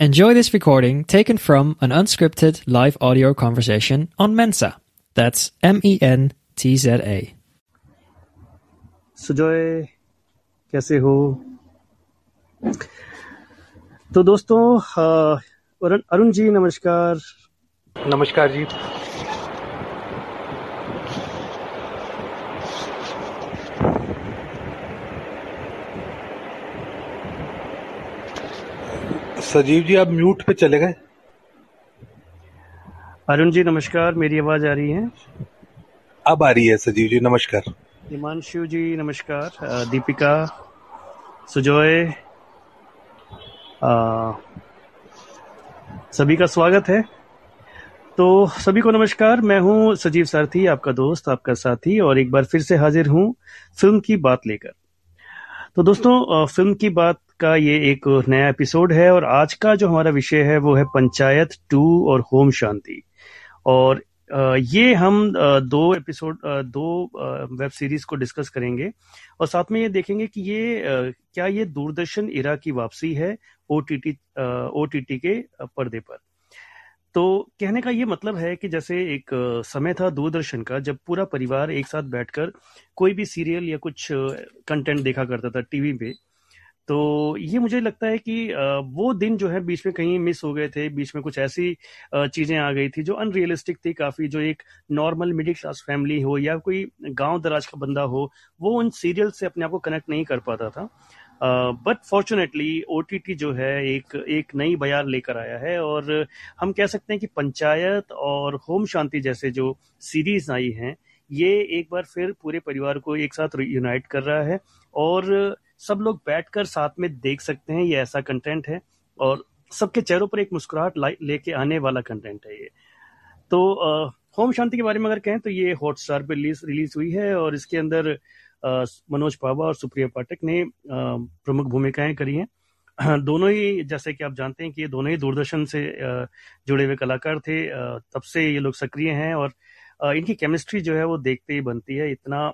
Enjoy this recording taken from an unscripted live audio conversation on Mensa. That's M E N T Z A. Sujoy कैसे हो तो दोस्तों अ, अरुण अरुण जी नमस्कार नमस्कार जी सजीव जी आप म्यूट पे चले गए? अरुण जी नमस्कार मेरी आवाज़ आ रही है? अब आ रही है सजीव जी नमस्कार। हिमांशु जी नमस्कार दीपिका सुजोय सभी का स्वागत है। तो सभी को नमस्कार मैं हूँ सजीव सारथी आपका दोस्त आपका साथी और एक बार फिर से हाजिर हूँ फ़िल्म की बात लेकर। तो दोस्तों फ़िल्म की बात का ये एक नया एपिसोड है और आज का जो हमारा विषय है वो है पंचायत टू और होम शांति। और ये हम दो एपिसोड दो वेब सीरीज़ को डिस्कस करेंगे और साथ में ये देखेंगे कि ये क्या ये दूरदर्शन इरा की वापसी है ओटीटी ओटीटी के पर्दे पर। तो कहने का ये मतलब है कि जैसे एक समय था दूरदर्शन का जब पूरा परिवार एक साथ बैठकर कोई भी सीरियल या कुछ कंटेंट देखा करता था टीवी पे तो ये मुझे लगता है कि वो दिन जो है बीच में कहीं मिस हो गए थे, बीच में कुछ ऐसी चीज़ें आ गई थी जो अनरियलिस्टिक थी काफ़ी, जो एक नॉर्मल मिडिल क्लास फैमिली हो या कोई गाँव दराज का बंदा हो, वो उन सीरियल से अपने आप को कनेक्ट नहीं कर पाता था। बट फॉर्चुनेटली ओटीटी जो है एक एक नई बयार लेकर आया है और हम कह सकते हैं कि पंचायत और होम शांति जैसे जो सीरीज़ आई हैं, ये एक बार फिर पूरे परिवार को एक साथ यूनाइट कर रहा है और सब लोग बैठकर साथ में देख सकते हैं, ये ऐसा कंटेंट है और सबके चेहरों पर एक मुस्कुराहट लेके आने वाला कंटेंट है ये। तो होम शांति के बारे में अगर कहें तो ये हॉटस्टार पे रिलीज़ रिलीज़ हुई है और इसके अंदर मनोज पावा और सुप्रिया पाठक ने प्रमुख भूमिकाएँ करी हैं। दोनों ही, जैसे कि आप जानते हैं कि ये दोनों ही दूरदर्शन से जुड़े हुए कलाकार थे तब से ये लोग सक्रिय हैं और इनकी केमिस्ट्री जो है वो देखते ही बनती है। इतना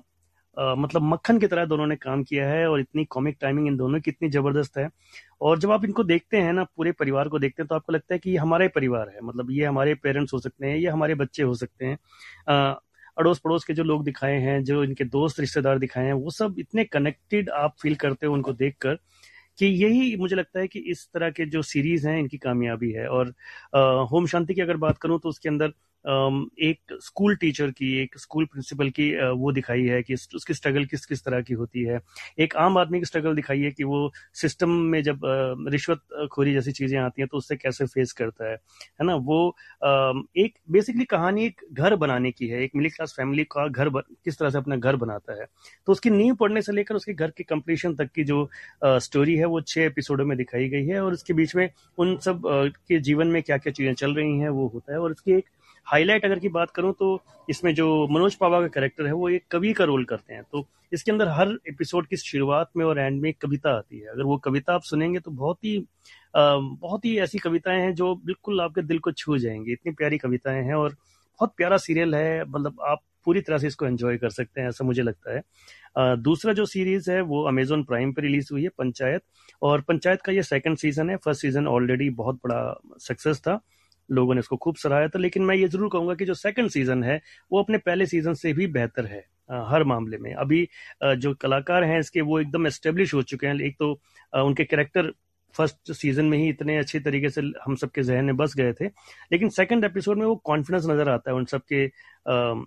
मतलब मक्खन की तरह दोनों ने काम किया है और इतनी कॉमिक टाइमिंग इन दोनों की इतनी ज़बरदस्त है। और जब आप इनको देखते हैं ना पूरे परिवार को देखते हैं तो आपको लगता है कि ये हमारा परिवार है। मतलब ये हमारे पेरेंट्स हो सकते हैं ये हमारे बच्चे हो सकते हैं। अड़ोस पड़ोस के जो लोग दिखाए हैं जो इनके दोस्त रिश्तेदार दिखाए हैं वो सब इतने कनेक्टेड आप फील करते हो उनको देख कर कि यही मुझे लगता है कि इस तरह के जो सीरीज़ हैं इनकी कामयाबी है। और अ, होम शांति की अगर बात करूँ तो उसके अंदर एक स्कूल टीचर की, एक स्कूल प्रिंसिपल की वो दिखाई है कि उसकी स्ट्रगल किस किस तरह की होती है। एक आम आदमी की स्ट्रगल दिखाई है कि वो सिस्टम में जब रिश्वत खोरी जैसी चीज़ें आती हैं तो उससे कैसे फेस करता है है ना? वो एक बेसिकली कहानी एक घर बनाने की है, एक मिडिल क्लास फैमिली का घर किस तरह से अपना घर बनाता है। तो उसकी नींव पड़ने से लेकर उसके घर के कंप्लीशन तक की जो स्टोरी है वो छह एपिसोडों में दिखाई गई है और उसके बीच में उन सब के जीवन में क्या क्या चीज़ें चल रही हैं वो होता है और उसकी एक हाईलाइट अगर की बात करूँ तो इसमें जो मनोज पावा का कैरेक्टर है, वो एक कवि का रोल करते हैं। तो इसके अंदर हर एपिसोड की शुरुआत में और एंड में एक कविता आती है। अगर वो कविता आप सुनेंगे तो बहुत ही बहुत ही ऐसी कविताएँ हैं जो बिल्कुल आपके दिल को छू जाएँगी। इतनी प्यारी कविताएँ हैं और बहुत प्यारा सीरियल है। मतलब आप पूरी तरह से इसको एंजॉय कर सकते हैं, ऐसा मुझे लगता है। दूसरा जो सीरीज़ है, वो अमेजोन प्राइम पर रिलीज़ हुई है, पंचायत। और पंचायत का ये सेकंड सीज़न है। फ़र्स्ट सीज़न ऑलरेडी बहुत बड़ा सक्सेस था। लोगों ने इसको खूब सराहा था लेकिन मैं ये ज़रूर कहूँगा कि जो सेकंड सीज़न है, वो अपने पहले सीज़न से भी बेहतर है हर मामले में। अभी जो कलाकार हैं इसके, वो एकदम एस्टेब्लिश हो चुके हैं। एक तो उनके कैरेक्टर फ़र्स्ट सीज़न में ही इतने अच्छे तरीके से हम सबके जहन में बस गए थे। लेकिन सेकंड एपिसोड में वो कॉन्फिडेंस नज़र आता है उन सबके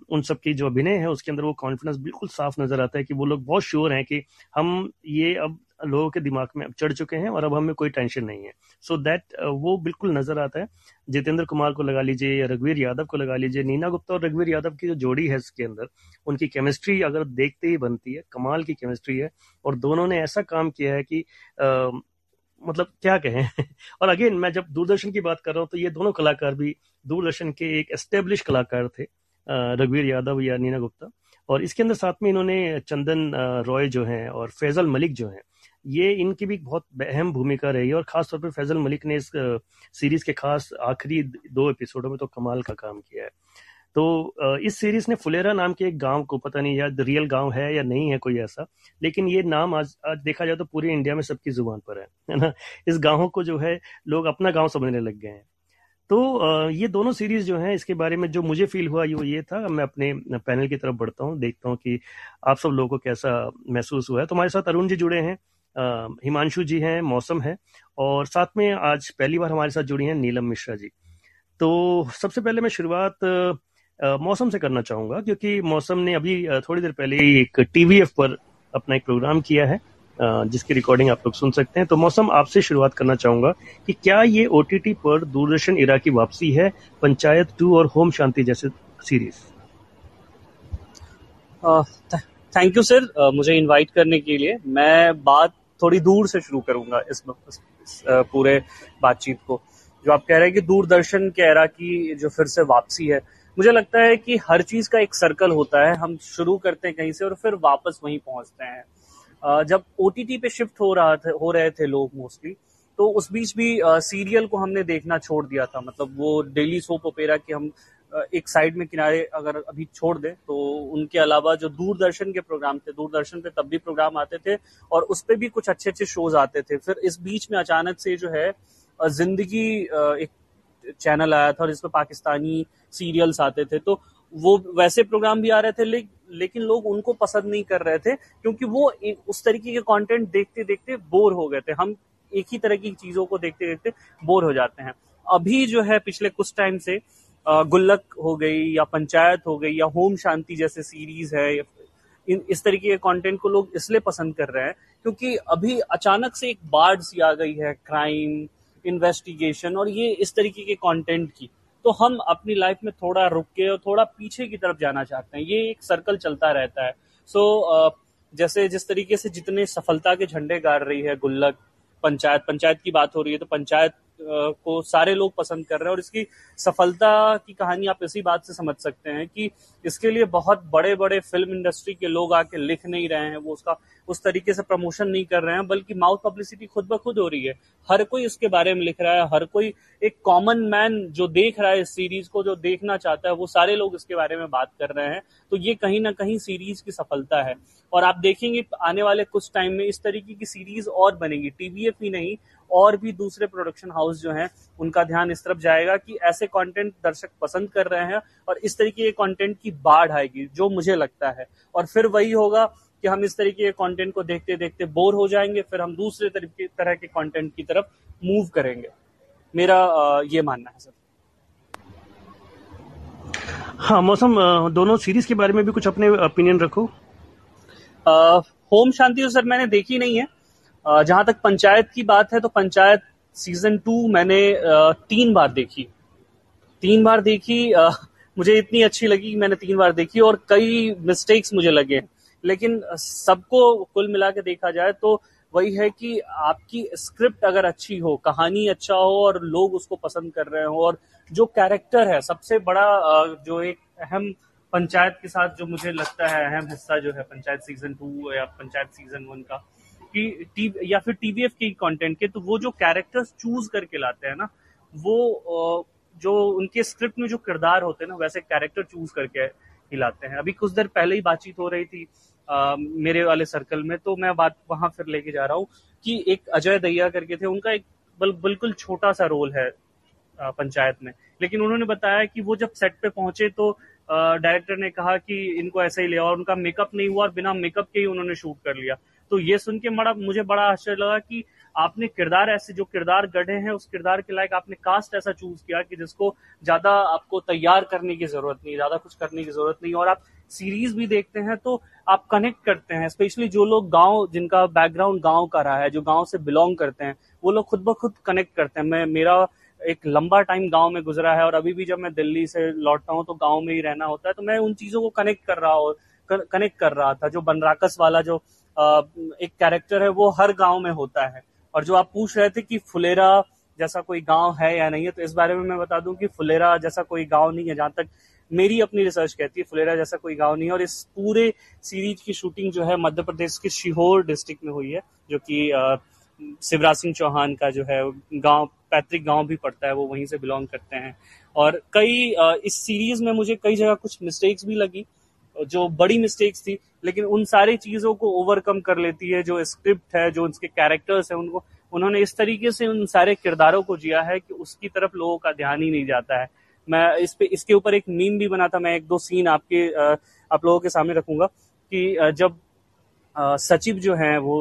उन सबकी जो अभिनय है, उसके अंदर वो कॉन्फिडेंस बिल्कुल साफ़ नज़र आता है कि वो लोग बहुत श्योर हैं कि हम ये अब लोगों के दिमाग में अब चढ़ चुके हैं और अब हमें कोई टेंशन नहीं है। सो so दैट वो बिल्कुल नज़र आता है। जितेंद्र कुमार को लगा लीजिए या रघुवीर यादव को लगा लीजिए नीना गुप्ता और रघुवीर यादव की जो जोड़ी है इसके अंदर उनकी केमिस्ट्री अगर देखते ही बनती है कमाल की केमिस्ट्री है और दोनों ने ऐसा काम किया है कि अ, मतलब क्या कहें? और अगेन मैं जब दूरदर्शन की बात कर रहा हूँ तो ये दोनों कलाकार भी दूरदर्शन के एक एस्टेब्लिश कलाकार थे रघुवीर यादव या नीना गुप्ता। और इसके अंदर साथ में इन्होंने चंदन रॉय जो हैं और फैजल मलिक जो हैं ये इनकी भी बहुत अहम भूमिका रही है और खास तौर पर फैजल मलिक ने इस सीरीज़ के खास आखिरी दो एपिसोडों में तो कमाल का काम किया है। तो इस सीरीज़ ने फुलेरा नाम के एक गाँव को, पता नहीं यार रियल गाँव है या नहीं है कोई ऐसा, लेकिन ये नाम आज आज देखा जाए तो पूरे इंडिया में सबकी ज़ुबान पर है है ना? इस गाँव को जो है, लोग अपना गाँव समझने लग गए हैं। तो ये दोनों सीरीज़ जो हैं, इसके बारे में जो मुझे फील हुआ वो ये था, मैं अपने पैनल की तरफ़ बढ़ता हूँ, देखता हूँ कि आप सब लोगों को कैसा महसूस हुआ है। तो हमारे साथ अरुण जी जुड़े हैं हिमांशु जी हैं, मौसम है, और साथ में आज पहली बार हमारे साथ जुड़ी हैं नीलम मिश्रा जी। तो सबसे पहले मैं शुरुआत मौसम से करना चाहूँगा, क्योंकि मौसम ने अभी थोड़ी देर पहले एक टीवीएफ पर अपना एक प्रोग्राम किया है जिसकी रिकॉर्डिंग आप लोग सुन सकते हैं। तो मौसम आपसे शुरुआत करना चाहूँगा कि क्या ये ओ पर दूरदर्शन इरा की वापसी है, पंचायत टू और होम शांति जैसे सीरीज़ थैंक यू सर मुझे इनवाइट करने के लिए। मैं बात थोड़ी दूर से शुरू करूँगा इस, इस, इस पूरे बातचीत को। जो आप कह रहे हैं कि दूरदर्शन के एरा की जो फिर से वापसी है मुझे लगता है कि हर चीज़ का एक सर्कल होता है। हम शुरू करते हैं कहीं से और फिर वापस वहीं पहुँचते हैं। जब ओटीटी पे शिफ्ट हो रहा था हो रहे थे लोग मोस्टली तो उस बीच भी सीरियल को हमने देखना छोड़ दिया था। मतलब वो डेली सोप ओपेरा की हम एक साइड में किनारे अगर अभी छोड़ दें तो उनके अलावा जो दूरदर्शन के प्रोग्राम थे दूरदर्शन पे तब भी प्रोग्राम आते थे और उस पर भी कुछ अच्छे अच्छे शोज़ आते थे। फिर इस बीच में अचानक से जो है ज़िंदगी एक चैनल आया था और जिसमें पाकिस्तानी सीरियल्स आते थे। तो वो वैसे प्रोग्राम भी आ रहे थे ले, लेकिन लोग उनको पसंद नहीं कर रहे थे क्योंकि वो उस तरीके के कंटेंट देखते देखते बोर हो गए थे। हम एक ही तरह की चीज़ों को देखते देखते बोर हो जाते हैं। अभी जो है पिछले कुछ टाइम से गुल्लक हो गई या पंचायत हो गई या होम शांति जैसे सीरीज़ है इन इस तरीके के कंटेंट को लोग इसलिए पसंद कर रहे हैं क्योंकि अभी अचानक से एक बाढ़ सी आ गई है क्राइम इन्वेस्टिगेशन और ये इस तरीके के कंटेंट की। तो हम अपनी लाइफ में थोड़ा रुक के और थोड़ा पीछे की तरफ़ जाना चाहते हैं। ये एक सर्कल चलता रहता है। सो so, जैसे जिस तरीके से जितने सफलता के झंडे गाड़ रही है गुल्लक पंचायत पंचायत की बात हो रही है तो पंचायत को सारे लोग पसंद कर रहे हैं और इसकी सफलता की कहानी आप इसी बात से समझ सकते हैं कि इसके लिए बहुत बड़े बड़े फ़िल्म इंडस्ट्री के लोग आके लिख नहीं रहे हैं, वो उसका उस तरीके से प्रमोशन नहीं कर रहे हैं, बल्कि माउथ पब्लिसिटी खुद ब खुद हो रही है। हर कोई इसके बारे में लिख रहा है, हर कोई एक कॉमन मैन जो देख रहा है इस सीरीज़ को, जो देखना चाहता है, वो सारे लोग इसके बारे में बात कर रहे हैं। तो ये कहीं ना कहीं सीरीज़ की सफलता है। और आप देखेंगे आने वाले कुछ टाइम में इस तरीके की सीरीज़ और बनेगी। टीवीएफ ही नहीं, और भी दूसरे प्रोडक्शन हाउस जो हैं, उनका ध्यान इस तरफ़ जाएगा कि ऐसे कंटेंट दर्शक पसंद कर रहे हैं और इस तरीके के कंटेंट की बाढ़ आएगी, जो मुझे लगता है। और फिर वही होगा कि हम इस तरीके के कंटेंट को देखते देखते बोर हो जाएँगे फिर हम दूसरे तरीके तरह के कंटेंट की तरफ़ मूव करेंगे। मेरा ये मानना है सर। हाँ मौसम दोनों सीरीज़ के बारे में भी कुछ अपने ओपिनियन रखो। होम शांति तो सर मैंने देखी नहीं है। जहाँ तक पंचायत की बात है तो पंचायत सीज़न टू मैंने तीन बार देखी। तीन बार देखी मुझे इतनी अच्छी लगी कि मैंने तीन बार देखी और कई मिस्टेक्स मुझे लगे लेकिन सबको कुल मिला के देखा जाए तो वही है कि आपकी स्क्रिप्ट अगर अच्छी हो, कहानी अच्छा हो और लोग उसको पसंद कर रहे हो और जो कैरेक्टर है, सबसे बड़ा जो एक अहम पंचायत के साथ जो मुझे लगता है अहम हिस्सा जो है पंचायत सीज़न टू या पंचायत सीज़न वन का, कि टी या फिर टीवीएफ के कंटेंट के तो वो जो कैरेक्टर्स चूज़ करके लाते हैं ना, वो जो उनके स्क्रिप्ट में जो किरदार होते हैं ना, वैसे कैरेक्टर चूज़ करके ही लाते हैं। अभी कुछ देर पहले ही बातचीत हो रही थी आ, मेरे वाले सर्कल में तो मैं बात वहाँ फिर लेके जा रहा हूँ कि एक अजय दैया करके थे उनका एक बल, बिल्कुल छोटा सा रोल है पंचायत में। लेकिन उन्होंने बताया कि वो जब सेट पे पहुँचे तो डायरेक्टर ने कहा कि इनको ऐसा ही लिया और उनका मेकअप नहीं हुआ और बिना मेकअप के ही उन्होंने शूट कर लिया। तो ये सुन के बड़ा मुझे बड़ा आश्चर्य लगा कि आपने किरदार ऐसे जो किरदार गढ़े हैं उस किरदार के लायक आपने कास्ट ऐसा चूज़ किया कि जिसको ज़्यादा आपको तैयार करने की ज़रूरत नहीं ज़्यादा कुछ करने की ज़रूरत नहीं और आप सीरीज़ भी देखते हैं तो आप कनेक्ट करते हैं। स्पेशली जो लोग गाँव, जिनका बैकग्राउंड गाँव का रहा है, जो गाँव से बिलोंग करते हैं, वो लोग खुद ब खुद कनेक्ट करते हैं। मैं, मेरा एक लंबा टाइम गाँव में गुजरा है और अभी भी जब मैं दिल्ली से लौटता हूँ तो गाँव में ही रहना होता है तो मैं उन चीज़ों को कनेक्ट कर रहा हूँ कनेक्ट कर रहा था। जो बनराकस वाला जो एक कैरेक्टर है, वो हर गाँव में होता है। और जो आप पूछ रहे थे कि फुलेरा जैसा कोई गाँव है या नहीं है तो इस बारे में मैं बता दूँ कि फुलेरा जैसा कोई गाँव नहीं है, जहाँ तक मेरी अपनी रिसर्च कहती है, फुलेरा जैसा कोई गाँव नहीं और इस पूरे सीरीज़ की शूटिंग जो है मध्य प्रदेश के शिहोर डिस्ट्रिक्ट में हुई है, जो कि शिवराज सिंह चौहान का जो है, गाँव, पैतृक गाँव भी पड़ता है, वो वहीं से बिलोंग करते हैं। और कई इस सीरीज़ में मुझे कई जगह कुछ मिस्टेक्स भी लगी, जो बड़ी मिस्टेक्स थी, लेकिन उन सारी चीज़ों को ओवरकम कर लेती है, जो स्क्रिप्ट है, जो उनके कैरेक्टर्स है, उनको, उन्होंने इस तरीके से उन सारे किरदारों को जिया है कि उसकी तरफ़ लोगों का ध्यान ही नहीं जाता है। मैं इस पे, इसके ऊपर एक मीम भी बना था, मैं एक दो सीन आपके आप लोगों के सामने रखूँगा कि जब सचिव जो हैं वो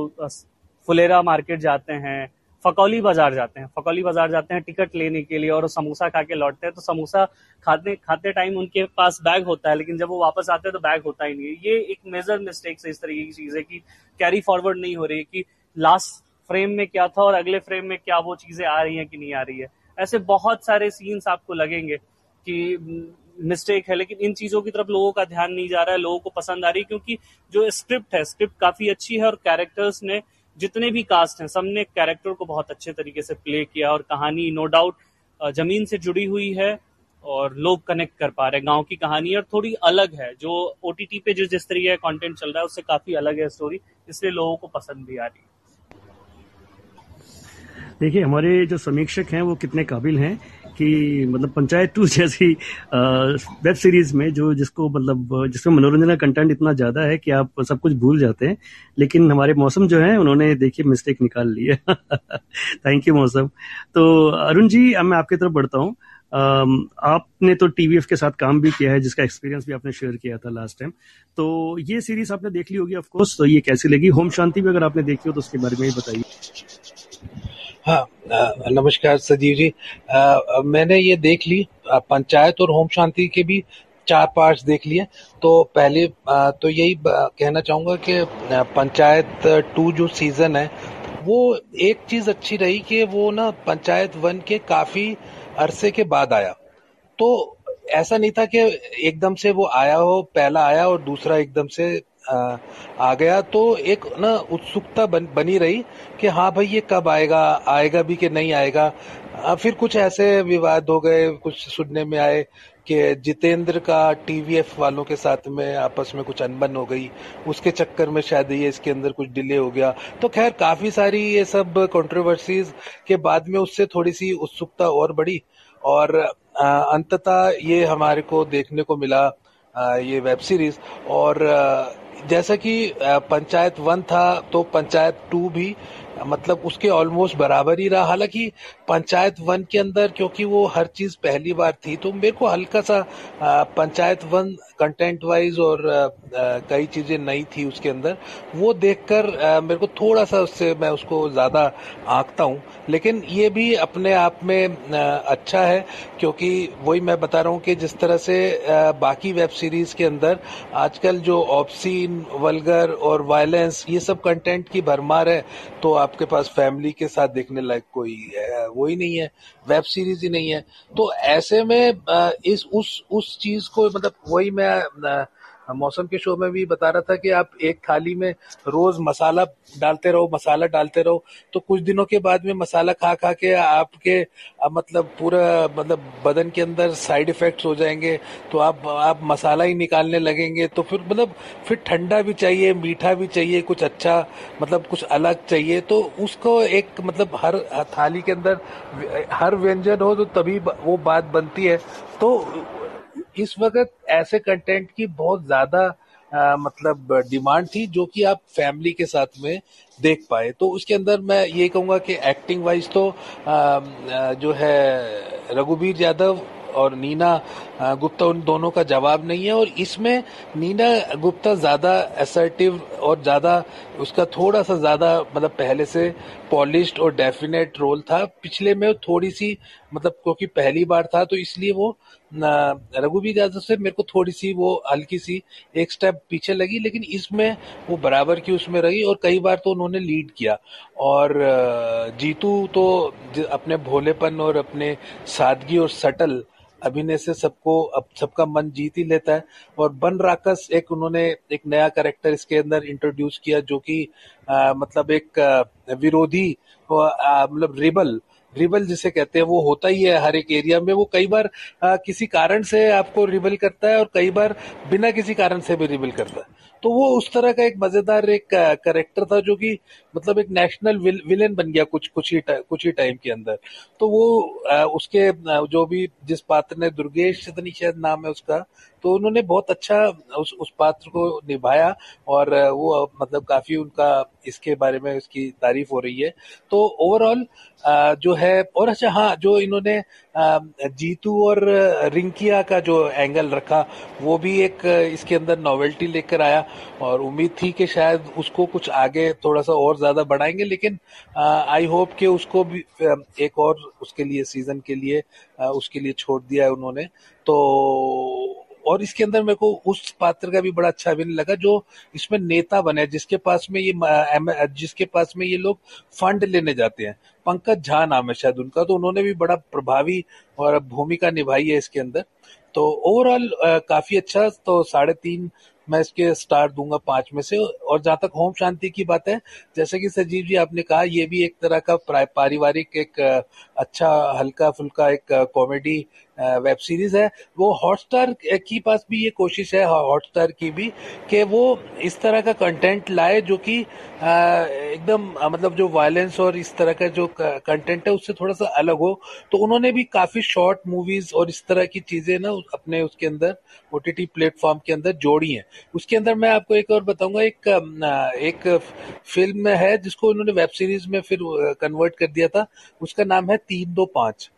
फुलेरा मार्केट जाते हैं, फकौली बाज़ार जाते हैं, फकौली बाज़ार जाते हैं टिकट लेने के लिए और समोसा खा के लौटते हैं तो समोसा खाते खाते टाइम उनके पास बैग होता है, लेकिन जब वो वापस आते हैं तो बैग होता ही नहीं है। ये एक मेजर मिस्टेक है इस तरीके की चीज़ है कि कैरी फॉरवर्ड नहीं हो रही है कि लास्ट फ्रेम में क्या था और अगले फ्रेम में क्या वो चीज़ें आ रही हैं कि नहीं आ रही है। ऐसे बहुत सारे सीन्स आपको लगेंगे। कि मिस्टेक है, लेकिन इन चीज़ों की तरफ़ लोगों का ध्यान नहीं जा रहा है, लोगों को पसंद आ रही है, क्योंकि जो स्क्रिप्ट है स्क्रिप्ट काफ़ी अच्छी है और कैरेक्टर्स ने जितने भी कास्ट हैं, सबने कैरेक्टर को बहुत अच्छे तरीके से प्ले किया और कहानी नो डाउट ज़मीन से जुड़ी हुई है और लोग कनेक्ट कर पा रहे हैं, गाँव की कहानी और थोड़ी अलग है, जो ओटीटी पे जो जिस तरीके का कंटेंट चल रहा है, उससे काफ़ी अलग है स्टोरी इसलिए लोगों को पसंद भी आ रही है। देखिए, हमारे जो समीक्षक हैं, वो कितने काबिल हैं कि मतलब पंचायत टू जैसी वेब सीरीज़ में जो जिसको मतलब जिसमें मनोरंजन का कंटेंट इतना ज़्यादा है कि आप सब कुछ भूल जाते हैं, लेकिन हमारे मौसम जो है, उन्होंने देखिए मिस्टेक निकाल ली है। थैंक यू मौसम। तो अरुण जी, अब मैं आपकी तरफ़ बढ़ता हूँ। आपने तो टीवीएफ के साथ काम भी किया है, जिसका एक्सपीरियंस भी आपने शेयर किया था लास्ट टाइम तो ये सीरीज़ आपने देख ली होगी ऑफकोर्स तो ये कैसी लगी? होम शांति भी अगर आपने देखी हो तो उसके बारे में ही बताइए। हाँ नमस्कार सजीव जी। आ, मैंने ये देख ली पंचायत और होम शांति के भी चार पार्ट्स देख लिए। तो पहले आ, तो यही कहना चाहूँगा कि पंचायत टू जो सीज़न है वो एक चीज़ अच्छी रही कि वो ना पंचायत वन के काफ़ी अरसे के बाद आया। तो ऐसा नहीं था कि एकदम से वो आया हो पहला आया और दूसरा एकदम से आ गया तो एक ना उत्सुकता बन, बनी रही कि हाँ भाई ये कब आएगा आएगा भी कि नहीं आएगा। फिर कुछ ऐसे विवाद हो गए कुछ सुनने में आए कि जितेंद्र का टीवीएफ वालों के साथ में आपस में कुछ अनबन हो गई। उसके चक्कर में शायद ये इसके अंदर कुछ डिले हो गया। तो खैर काफ़ी सारी ये सब कंट्रोवर्सीज के बाद में उससे थोड़ी सी उत्सुकता और बढ़ी और अंततः ये हमारे को देखने को मिला ये वेब सीरीज़ और जैसा कि पंचायत वन था तो पंचायत टू भी मतलब उसके ऑलमोस्ट बराबर ही रहा। हालाँकि पंचायत वन के अंदर, क्योंकि वो हर चीज़ पहली बार थी तो मेरे को हल्का सा पंचायत वन कंटेंट वाइज और कई चीज़ें नई थी उसके अंदर, वो देखकर मेरे को थोड़ा सा उससे मैं उसको ज़्यादा आंकता हूँ। लेकिन ये भी अपने आप में अच्छा है, क्योंकि वही मैं बता रहा हूँ कि जिस तरह से बाकी वेब सीरीज़ के अंदर आजकल जो ऑप्सीन वलगर और वायलेंस, ये सब कंटेंट की भरमार है तो आपके पास फैमिली के साथ देखने लायक कोई वो ही नहीं है, वेब सीरीज़ ही नहीं है। तो ऐसे में इस, उस उस चीज़ को मतलब वही मैं मौसम के शो में भी बता रहा था कि आप एक थाली में रोज मसाला डालते रहो, मसाला डालते रहो तो कुछ दिनों के बाद में मसाला खा खा के आपके मतलब पूरा मतलब बदन के अंदर साइड इफेक्ट्स हो जाएँगे तो आप आप मसाला ही निकालने लगेंगे तो फिर मतलब फिर ठंडा भी चाहिए, मीठा भी चाहिए, कुछ अच्छा मतलब कुछ अलग चाहिए तो उसको एक मतलब हर, थाली के अंदर, हर व्यंजन हो तो तभी वो बात बनती है तो इस वक्त ऐसे कंटेंट की बहुत ज़्यादा मतलब डिमांड थी जो कि आप फैमिली के साथ में देख पाए। तो उसके अंदर मैं ये कहूँगा कि एक्टिंग वाइज तो आ, जो है रघुवीर यादव और नीना गुप्ता उन दोनों का जवाब नहीं है और इसमें नीना गुप्ता ज़्यादा असर्टिव और ज़्यादा उसका थोड़ा सा ज़्यादा मतलब पहले से पॉलिश्ड और डेफिनेट रोल था। पिछले में थोड़ी सी मतलब क्योंकि पहली बार था तो इसलिए वो रघुवीर यादव से मेरे को थोड़ी सी वो हल्की सी एक स्टेप पीछे लगी, लेकिन इसमें वो बराबर की उसमें रही और कई बार तो उन्होंने लीड किया। और जीतू तो अपने भोलेपन और अपने सादगी और सटल अभिनय से सबको, अब सबका मन जीत ही लेता है। और बन राकस एक उन्होंने एक नया कैरेक्टर इसके अंदर इंट्रोड्यूस किया, जो कि मतलब एक विरोधी मतलब रिबल रिबल जिसे कहते हैं वो होता ही है हर एक एरिया में। वो कई बार आ, किसी कारण से आपको रिबल करता है और कई बार बिना किसी कारण से भी रिबल करता है। तो वो उस तरह का एक मज़ेदार एक करेक्टर था जो कि मतलब एक नेशनल विल, विलेन बन गया कुछ कुछ ही कुछ ही टाइम के अंदर। तो वो आ, उसके जो भी जिस पात्र ने दुर्गेश शायद नाम है उसका तो उन्होंने बहुत अच्छा उस उस पात्र को निभाया और वो मतलब काफ़ी उनका इसके बारे में उसकी तारीफ़ हो रही है। तो ओवरऑल जो है, और अच्छा हाँ जो इन्होंने जीतू और रिंकिया का जो एंगल रखा, वो भी एक इसके अंदर नॉवेल्टी लेकर आया और उम्मीद थी कि शायद उसको कुछ आगे थोड़ा सा और ज़्यादा बढ़ाएँगे, लेकिन आई होप कि उसको भी एक और उसके लिए सीज़न के लिए उसके लिए छोड़ दिया है उन्होंने। तो और इसके अंदर मेरे को उस पात्र का भी बड़ा अच्छा अभिनय लगा, जो इसमें नेता बने जिसके पास में ये जिसके पास में ये लोग फंड लेने जाते हैं। पंकज झा नाम है शायद उनका तो उन्होंने भी बड़ा प्रभावी और भूमिका निभाई है इसके अंदर। तो ओवरऑल काफ़ी अच्छा तो साढ़े तीन मैं इसके स्टार दूँगा पाँच में से। और जहाँ तक होम शांति की बात है, जैसे कि सजीव जी आपने कहा, ये भी एक तरह का पारिवारिक एक अच्छा हल्का फुल्का एक कॉमेडी वेब सीरीज़ है। वो हॉटस्टार के पास भी ये कोशिश है हॉटस्टार की भी, कि वो इस तरह का कंटेंट लाए जो कि एकदम मतलब जो वायलेंस और इस तरह का जो कंटेंट है, उससे थोड़ा सा अलग हो। तो उन्होंने भी काफ़ी शॉर्ट मूवीज़ और इस तरह की चीज़ें ना, अपने उसके अंदर ओटीटी प्लेटफॉर्म के अंदर जोड़ी हैं। उसके अंदर मैं आपको एक और बताऊँगा, एक एक फ़िल्म है जिसको उन्होंने वेब सीरीज़ में फिर कन्वर्ट कर दिया था। उसका नाम है तीन दो पाँच,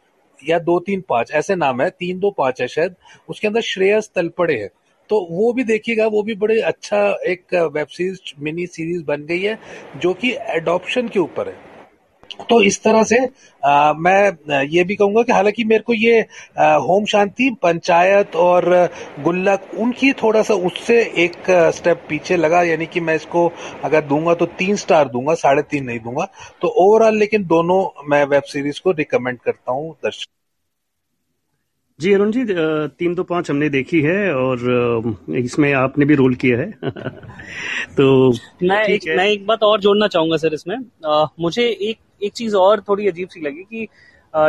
या दो तीन पाँच, ऐसे नाम है, तीन दो पाँच है शायद, उसके अंदर श्रेयस तलपड़े है। तो वो भी देखिएगा, वो भी बड़े अच्छा एक वेब सीरीज़, मिनी सीरीज़ बन गई है, जो कि एडॉप्शन के ऊपर है। तो इस तरह से आ, मैं ये भी कहूँगा कि हालाँकि मेरे को ये आ, होम शांति पंचायत और गुल्लक उनकी थोड़ा सा उससे एक स्टेप पीछे लगा यानी कि मैं इसको अगर दूँगा तो तीन स्टार दूँगा साढ़े तीन नहीं दूँगा। तो ओवरऑल लेकिन दोनों मैं वेब सीरीज़ को रिकमेंड करता हूँ दर्शक। जी अरुण जी तीन दो पाँच हमने देखी है और इसमें आपने भी रोल किया है। तो मैं एक है। मैं एक बात और जोड़ना चाहूँगा सर इसमें। आ, मुझे एक एक चीज़ और थोड़ी अजीब सी लगी कि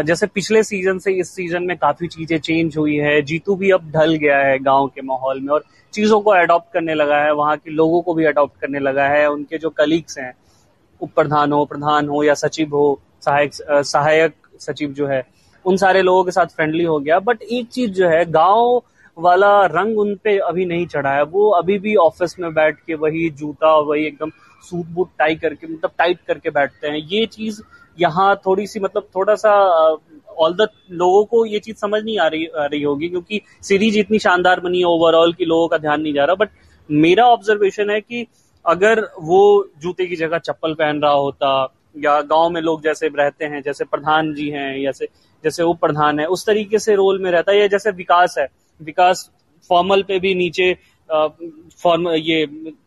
जैसे पिछले सीज़न से इस सीज़न में काफ़ी चीज़ें चेंज हुई है। जीतू भी अब ढल गया है गाँव के माहौल में और चीज़ों को अडॉप्ट करने लगा है। वहाँ के लोगों को भी अडॉप्ट करने लगा है। उनके जो कलीग्स हैं उप प्रधान हो प्रधान हो या सचिव हो, सहायक सहायक सचिव जो है, उन सारे लोगों के साथ फ्रेंडली हो गया। बट एक चीज़ जो है, गाँव वाला रंग उन पे अभी नहीं चढ़ा है। वो अभी भी ऑफ़िस में बैठ के वही जूता, वही एकदम सूट बूट टाई करके मतलब टाइट करके बैठते हैं। ये चीज़ यहाँ थोड़ी सी मतलब थोड़ा सा ऑल द लोगों को ये चीज़ समझ नहीं आ रही आ रही होगी क्योंकि सीरीज़ इतनी शानदार बनी है ओवरऑल की लोगों का ध्यान नहीं जा रहा। बट मेरा ऑब्जर्वेशन है कि अगर वो जूते की जगह चप्पल पहन रहा होता, या गाँव में लोग जैसे रहते हैं, जैसे प्रधान जी हैं जैसे जैसे उप प्रधान है, उस तरीके से रोल में रहता है, या जैसे विकास है। विकास फॉर्मल पे भी नीचे फॉर्म ये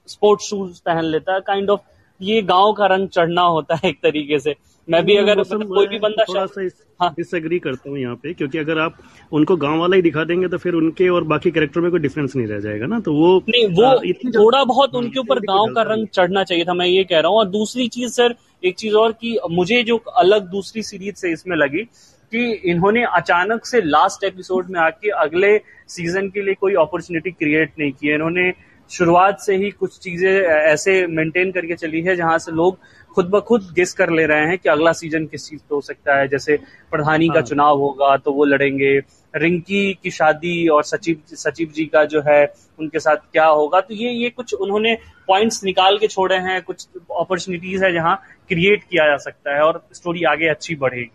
स्पोर्ट्स शूज़ पहन लेता है काइंड ऑफ़ ये गाँव का रंग चढ़ना होता है एक तरीके से। मैं भी अगर मतलब कोई भी बंदा थोड़ा सा हाँ। डिसएग्री करता हूँ यहाँ पे क्योंकि अगर आप उनको गाँव वाला ही दिखा देंगे तो फिर उनके और बाकी कैरेक्टर में कोई डिफरेंस नहीं रह जाएगा ना तो वो नहीं वो थोड़ा बहुत उनके ऊपर गाँव का रंग चढ़ना चाहिए था मैं ये कह रहा हूँ। और दूसरी चीज़ सर एक चीज़ और की मुझे जो अलग दूसरी सीरीज़ से इसमें लगी कि इन्होंने अचानक से लास्ट एपिसोड में आके अगले सीज़न के लिए कोई अपॉर्चुनिटी क्रिएट नहीं की है। इन्होंने शुरुआत से ही कुछ चीज़ें ऐसे मेंटेन करके चली है जहाँ से लोग खुद ब खुद गेस कर ले रहे हैं कि अगला सीज़न किस चीज़ पे हो सकता है। जैसे प्रधानी हाँ। का चुनाव होगा तो वो लड़ेंगे। रिंकी की शादी और सचिव सचिव जी का जो है उनके साथ क्या होगा? तो ये ये कुछ उन्होंने पॉइंट्स निकाल के छोड़े हैं। कुछ अपॉर्चुनिटीज़ है जहाँ क्रिएट किया जा सकता है और स्टोरी आगे अच्छी बढ़ेगी।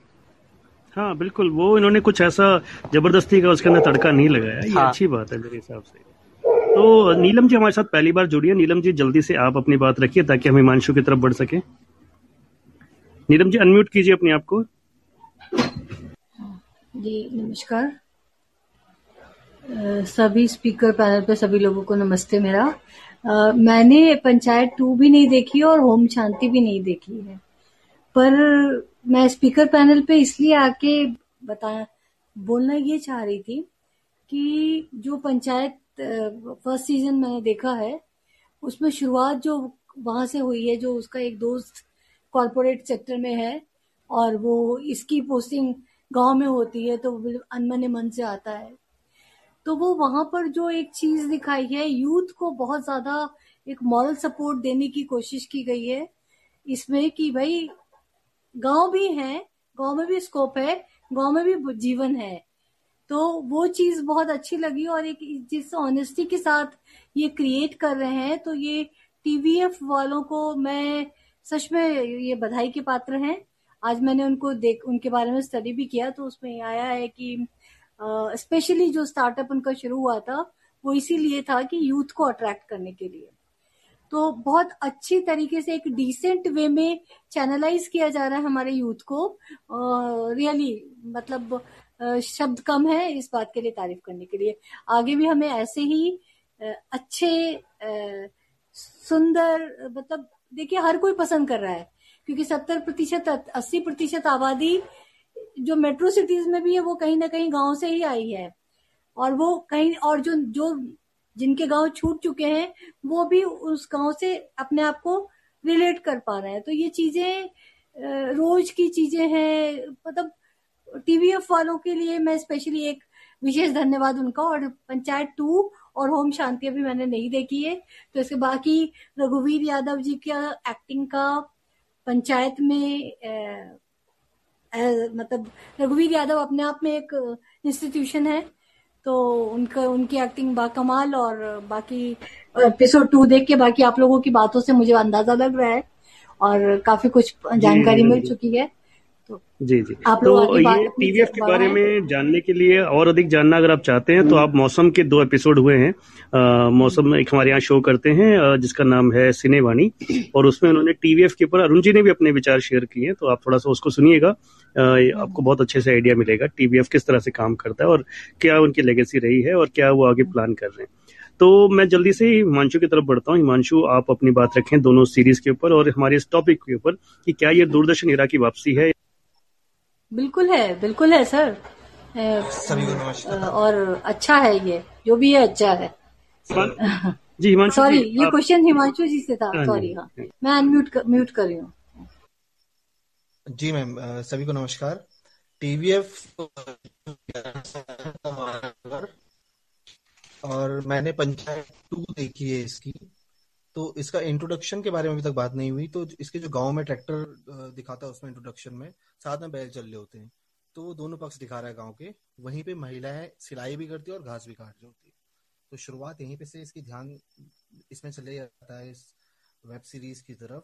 हाँ बिल्कुल वो इन्होंने कुछ ऐसा ज़बरदस्ती का उसके अंदर तड़का नहीं लगाया ये हाँ। अच्छी बात है मेरे हिसाब से। तो नीलम जी हमारे साथ पहली बार जुड़ी है। नीलम जी जल्दी से आप अपनी बात रखिए ताकि हम हिमांशु की तरफ़ बढ़ सके। नीलम जी अनम्यूट कीजिए अपने आप को। जी नमस्कार। सभी स्पीकर पैनल पे सभी लोगों को नमस्ते मेरा। आ, मैंने पंचायत टू भी नहीं देखी और होम शांति भी नहीं देखी है। पर मैं स्पीकर पैनल पे इसलिए आके बता, बोलना ये चाह रही थी कि जो पंचायत फ़र्स्ट सीज़न मैंने देखा है, उसमें शुरुआत जो वहाँ से हुई है, जो उसका एक दोस्त कॉरपोरेट सेक्टर में है और वो इसकी पोस्टिंग गाँव में होती है तो अनमने मन से आता है। तो वो वहाँ पर जो एक चीज़ दिखाई है यूथ को बहुत ज़्यादा एक मॉरल सपोर्ट देने की कोशिश की गई है, इसमें कि भाई गाँव भी है, गाँव में भी स्कोप है, गाँव में भी जीवन है। तो वो चीज़ बहुत अच्छी लगी और एक जिस ऑनेस्टी के साथ ये क्रिएट कर रहे हैं तो ये टीवीएफ वालों को मैं सच में ये बधाई के पात्र हैं। आज मैंने उनको देख, उनके बारे में स्टडी भी किया तो उसमें आया है कि स्पेशली जो स्टार्टअप उनका शुरू हुआ था, वो इसीलिए था कि यूथ को अट्रैक्ट करने के लिए। तो बहुत अच्छी तरीके से एक डिसेंट वे में चैनलाइज किया जा रहा है हमारे यूथ को। रियली मतलब शब्द कम है इस बात के लिए तारीफ़ करने के लिए। आगे भी हमें ऐसे ही अच्छे सुंदर मतलब देखिए, हर कोई पसंद कर रहा है, क्योंकि सत्तर प्रतिशत, अस्सी प्रतिशत आबादी जो मेट्रो सिटीज़ में भी है, वो कहीं ना कहीं गाँव से ही आई है। और वो कहीं, और जो जो जिनके गाँव छूट चुके हैं वो भी उस गाँव से अपने आप को रिलेट कर पा रहे हैं। तो ये चीज़ें रोज की चीज़ें हैं। मतलब टीवीएफ वालों के लिए मैं स्पेशली एक विशेष धन्यवाद उनका और पंचायत टू और होम शांति अभी मैंने नहीं देखी है। तो इसके बाकी रघुवीर यादव जी का एक्टिंग का पंचायत में ए, ए, मतलब रघुवीर यादव अपने आप में एक इंस्टीट्यूशन है। तो उनका उनकी एक्टिंग बाकमाल और बाकी एपिसोड टू देख के बाकी आप लोगों की बातों से मुझे अंदाज़ा लग रहा है और काफ़ी कुछ जानकारी मिल चुकी है। तो जी। जी तो ये टीवीएफ के बारे में जानने के लिए और अधिक जानना अगर आप चाहते हैं तो हम्म। आप मौसम के दो एपिसोड हुए हैं। आ, मौसम एक हमारे यहाँ शो करते हैं जिसका नाम है सिनेवाणी। और उसमें उन्होंने टीवीएफ के ऊपर अरुण जी ने भी अपने विचार शेयर किए हैं तो आप थोड़ा सा उसको सुनिएगा। आपको बहुत अच्छे से आइडिया मिलेगा टीवीएफ किस तरह से काम करता है और क्या उनकी लेगेसी रही है और क्या वो आगे प्लान कर रहे हैं। तो मैं जल्दी से हिमांशु की तरफ़ बढ़ता हूँ। हिमांशु आप अपनी बात रखें दोनों सीरीज़ के ऊपर और हमारे इस टॉपिक के ऊपर कि क्या ये दूरदर्शन इरा की वापसी है बिल्कुल है बिल्कुल है सर। सभी को नमस्कार। और अच्छा है ये जो भी है अच्छा है। जी हिमांशु सॉरी ये क्वेश्चन हिमांशु जी से था सॉरी हाँ, हाँ। मैं अनम्यूट कर, म्यूट कर रही हूँ। जी मैम सभी को नमस्कार। टीवीएफ और मैंने पंचायत टू देखी है इसकी। तो इसका इंट्रोडक्शन के बारे में अभी तक बात नहीं हुई। तो इसके जो गाँव में ट्रैक्टर दिखाता है उसमें इंट्रोडक्शन में, साथ में बैल चल रहे होते हैं। तो वो दोनों पक्ष दिखा रहा है गाँव के। वहीं पे महिलाएँ सिलाई भी करती है और घास भी काट रही होती है। तो शुरुआत यहीं पे से इसकी ध्यान, इसमें चले जाता है इस वेब सीरीज़ की तरफ़।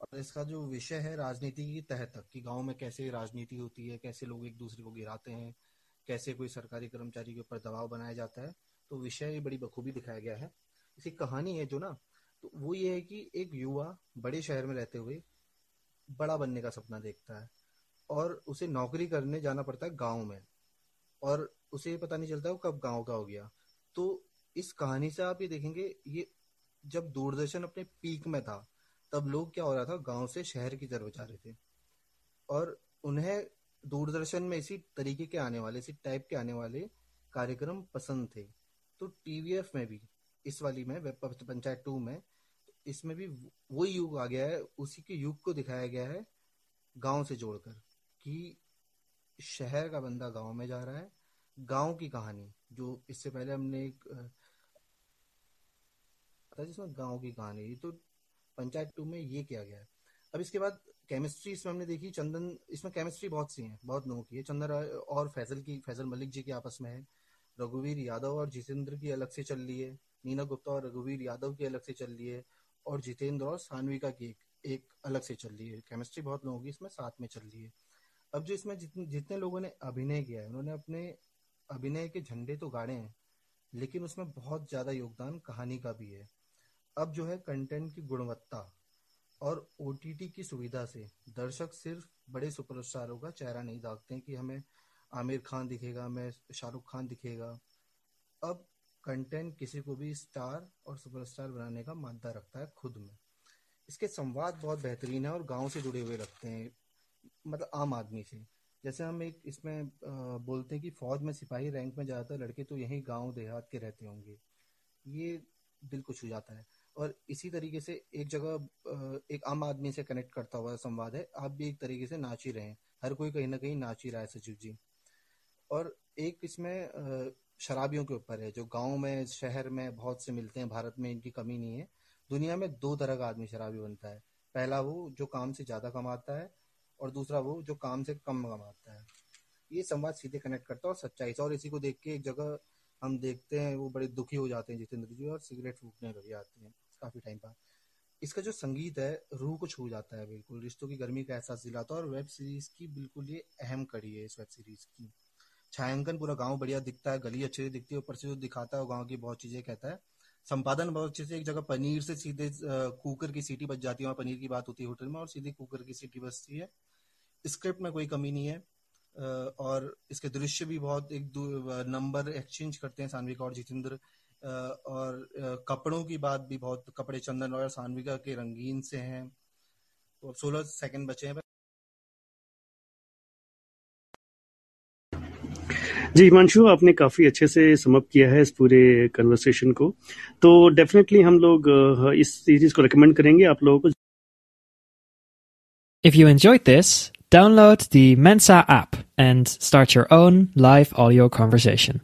और इसका जो विषय है राजनीति की तह तक, कि गाँव में कैसे राजनीति होती है, कैसे लोग एक दूसरे को गिराते हैं, कैसे कोई सरकारी कर्मचारी के ऊपर दबाव बनाया जाता है। तो विषय बड़ी बखूबी दिखाया गया है। इसकी कहानी है जो ना तो वो ये है कि एक युवा बड़े शहर में रहते हुए बड़ा बनने का सपना देखता है और उसे नौकरी करने जाना पड़ता है गाँव में और उसे पता नहीं चलता वो कब गाँव का हो गया। तो इस कहानी से आप ये देखेंगे, ये जब दूरदर्शन अपने पीक में था, तब लोग क्या हो रहा था, गाँव से शहर की तरफ़ जा रहे थे और उन्हें दूरदर्शन में इसी तरीके के आने वाले, इसी टाइप के आने वाले कार्यक्रम पसंद थे। तो टीवीएफ में भी इस वाली में पंचायत टू में, इसमें भी वही युग आ गया है, उसी के युग को दिखाया गया है गाँव से जोड़कर कि शहर का बंदा गाँव में जा रहा है, गाँव की कहानी, जो इससे पहले हमने एक जिसमें गाँव की कहानी तो पंचायत टू में ये किया गया है। अब इसके बाद केमिस्ट्री इसमें हमने देखी, चंदन, इसमें केमिस्ट्री बहुत सी है, बहुत लोगों की है। चंदन और फैजल की, फैजल मलिक जी की आपस में है, रघुवीर यादव और जितेंद्र की अलग से चल रही है। नीना गुप्ता और रघुवीर यादव की अलग से चल रही है और जितेंद्र और सानविका की एक, एक अलग से चल रही है केमिस्ट्री बहुत लोगों की इसमें साथ में चल रही है अब जो इसमें जितने जितने लोगों ने अभिनय किया है उन्होंने अपने अभिनय के झंडे तो गाड़े हैं लेकिन उसमें बहुत ज़्यादा योगदान कहानी का भी है। अब जो है कंटेंट की गुणवत्ता और ओटीटी की सुविधा से दर्शक सिर्फ़ बड़े सुपरस्टारों का चेहरा नहीं दागते हैं कि हमें आमिर खान दिखेगा हमें शाहरुख खान दिखेगा। अब कंटेंट किसी को भी स्टार और सुपरस्टार बनाने का मादा रखता है खुद में। इसके संवाद बहुत बेहतरीन है और गाँव से जुड़े हुए रखते हैं मतलब आम आदमी से। जैसे हम एक इसमें बोलते हैं कि फौज में सिपाही रैंक में ज़्यादातर लड़के तो यही गाँव देहात के रहते होंगे। ये दिल को छू जाता है। और इसी तरीके से एक जगह एक आम आदमी से कनेक्ट करता हुआ संवाद है। आप भी एक तरीके से नाच ही रहे हैं। हर कोई कहीं ना कहीं नाच ही रहा है सचिव जी। और एक इसमें शराबियों के ऊपर है, जो गाँव में, शहर में बहुत से मिलते हैं, भारत में इनकी कमी नहीं है। दुनिया में दो तरह का आदमी शराबी बनता है। पहला वो, जो काम से ज़्यादा कमाता है, और दूसरा वो, जो काम से कम कमाता है। ये संवाद सीधे कनेक्ट करता है और सच्चाई से। और इसी को देख के एक जगह हम देखते हैं, वो बड़े दुखी हो जाते हैं जितेंद्र जी, और सिगरेट फूकने लग जाते हैं काफ़ी टाइम बाद। इसका जो संगीत है, रूह को छू जाता है बिल्कुल। रिश्तों की गर्मी का एहसास दिलाता है, और वेब सीरीज़ की बिल्कुल ये अहम कड़ी है इस वेब सीरीज़ की। छायांकन पूरा गाँव बढ़िया दिखता है, गली अच्छे से दिखती है, ऊपर से जो दिखाता है गाँव की बहुत चीज़ें कहता है। संपादन बहुत अच्छे से एक जगह पनीर से सीधे कुकर की सीटी बच जाती है, वहाँ पनीर की बात होती है होटल में, और सीधे कुकर की सीटी बचती है। स्क्रिप्ट में कोई कमी नहीं है और इसके दृश्य भी बहुत एक नंबर एक्सचेंज करते हैं सानविका और जितेंद्र और कपड़ों की बात भी बहुत, कपड़े चंदन और सानविका के रंगीन से हैं। तो सोलह सेकंड बचे हैं। जी, हिमांशु, आपने काफ़ी अच्छे से समअप किया है इस पूरे कन्वर्सेशन को। तो डेफिनेटली हम लोग इस सीरीज़ को रिकमेंड करेंगे आप लोगों को। If you enjoy this download the Mensa app and start your own live audio conversation